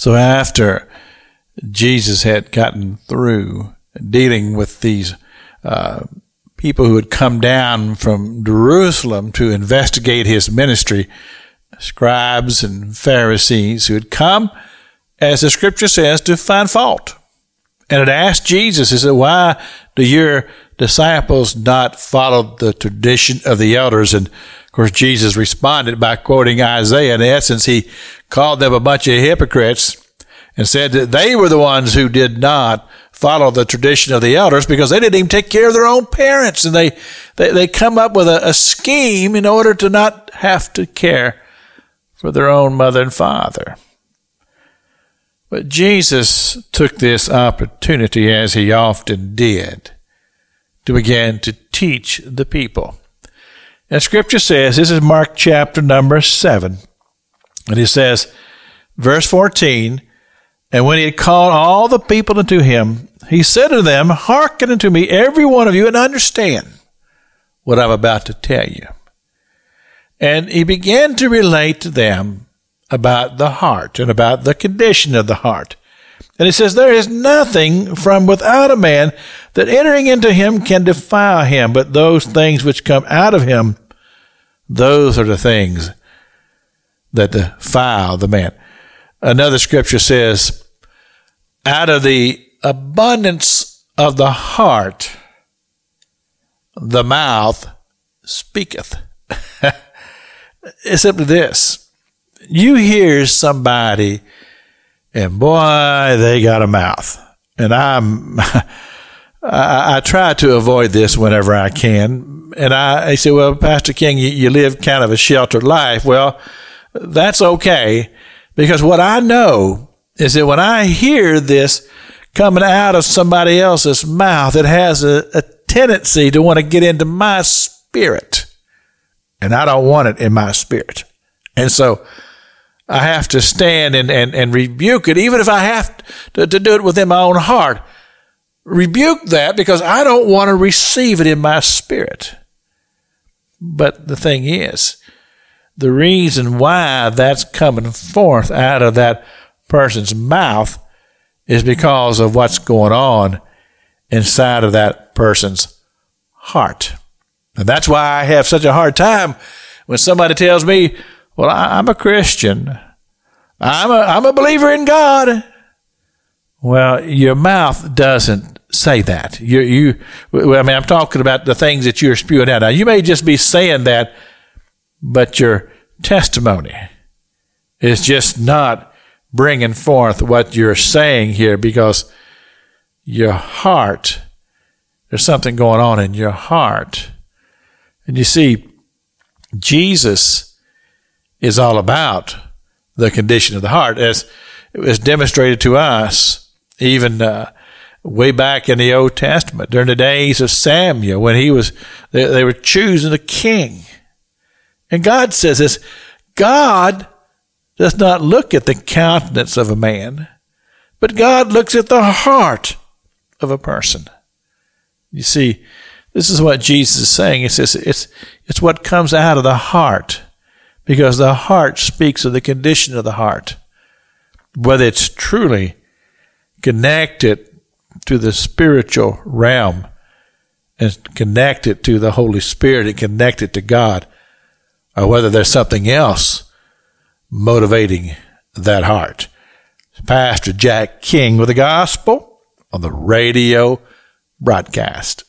So after Jesus had gotten through dealing with these uh, people who had come down from Jerusalem to investigate his ministry, scribes and Pharisees who had come, as the scripture says, to find fault. And had asked Jesus, he said, why do your disciples not follow the tradition of the elders? And of course, Jesus responded by quoting Isaiah. In essence, he called them a bunch of hypocrites and said that they were the ones who did not follow the tradition of the elders because they didn't even take care of their own parents. And they, they, they come up with a, a scheme in order to not have to care for their own mother and father. But Jesus took this opportunity, as he often did, to begin to teach the people. And scripture says, this is Mark chapter number 7, and he says, verse 14, and when he had called all the people unto him, he said to them, Hearken unto me, every one of you, and understand what I'm about to tell you. And he began to relate to them about the heart and about the condition of the heart. And he says, There is nothing from without a man that entering into him can defile him, but those things which come out of him, those are the things that defile the man. Another scripture says, Out of the abundance of the heart, the mouth speaketh. it's simply this. You hear somebody and boy, they got a mouth. And I'm, I, I, try to avoid this whenever I can. And I, I say, well, Pastor King, you, you live kind of a sheltered life. Well, that's okay because what I know is that when I hear this coming out of somebody else's mouth, it has a, a tendency to want to get into my spirit. And I don't want it in my spirit. And so I have to stand and, and, and rebuke it, even if I have to, to do it within my own heart. Rebuke that because I don't want to receive it in my spirit. But the thing is, the reason why that's coming forth out of that person's mouth is because of what's going on inside of that person's heart. And that's why I have such a hard time when somebody tells me, well, I'm a Christian. I'm a, I'm a believer in God. Well, your mouth doesn't say that. You, you, I mean, I'm talking about the things that you're spewing out. Now, you may just be saying that, but your testimony is just not bringing forth what you're saying here because your heart, there's something going on in your heart. And you see, Jesus is all about the condition of the heart, as was demonstrated to us even uh, way back in the Old Testament during the days of Samuel when he was they, they were choosing a king, and God says this: God does not look at the countenance of a man, but God looks at the heart of a person. You see, this is what Jesus is saying. He says it's it's what comes out of the heart because the heart speaks of the condition of the heart. Whether it's truly connected to the spiritual realm and connected to the Holy Spirit and connected to God, or whether there's something else motivating that heart. Pastor Jack King with the gospel on the radio broadcast.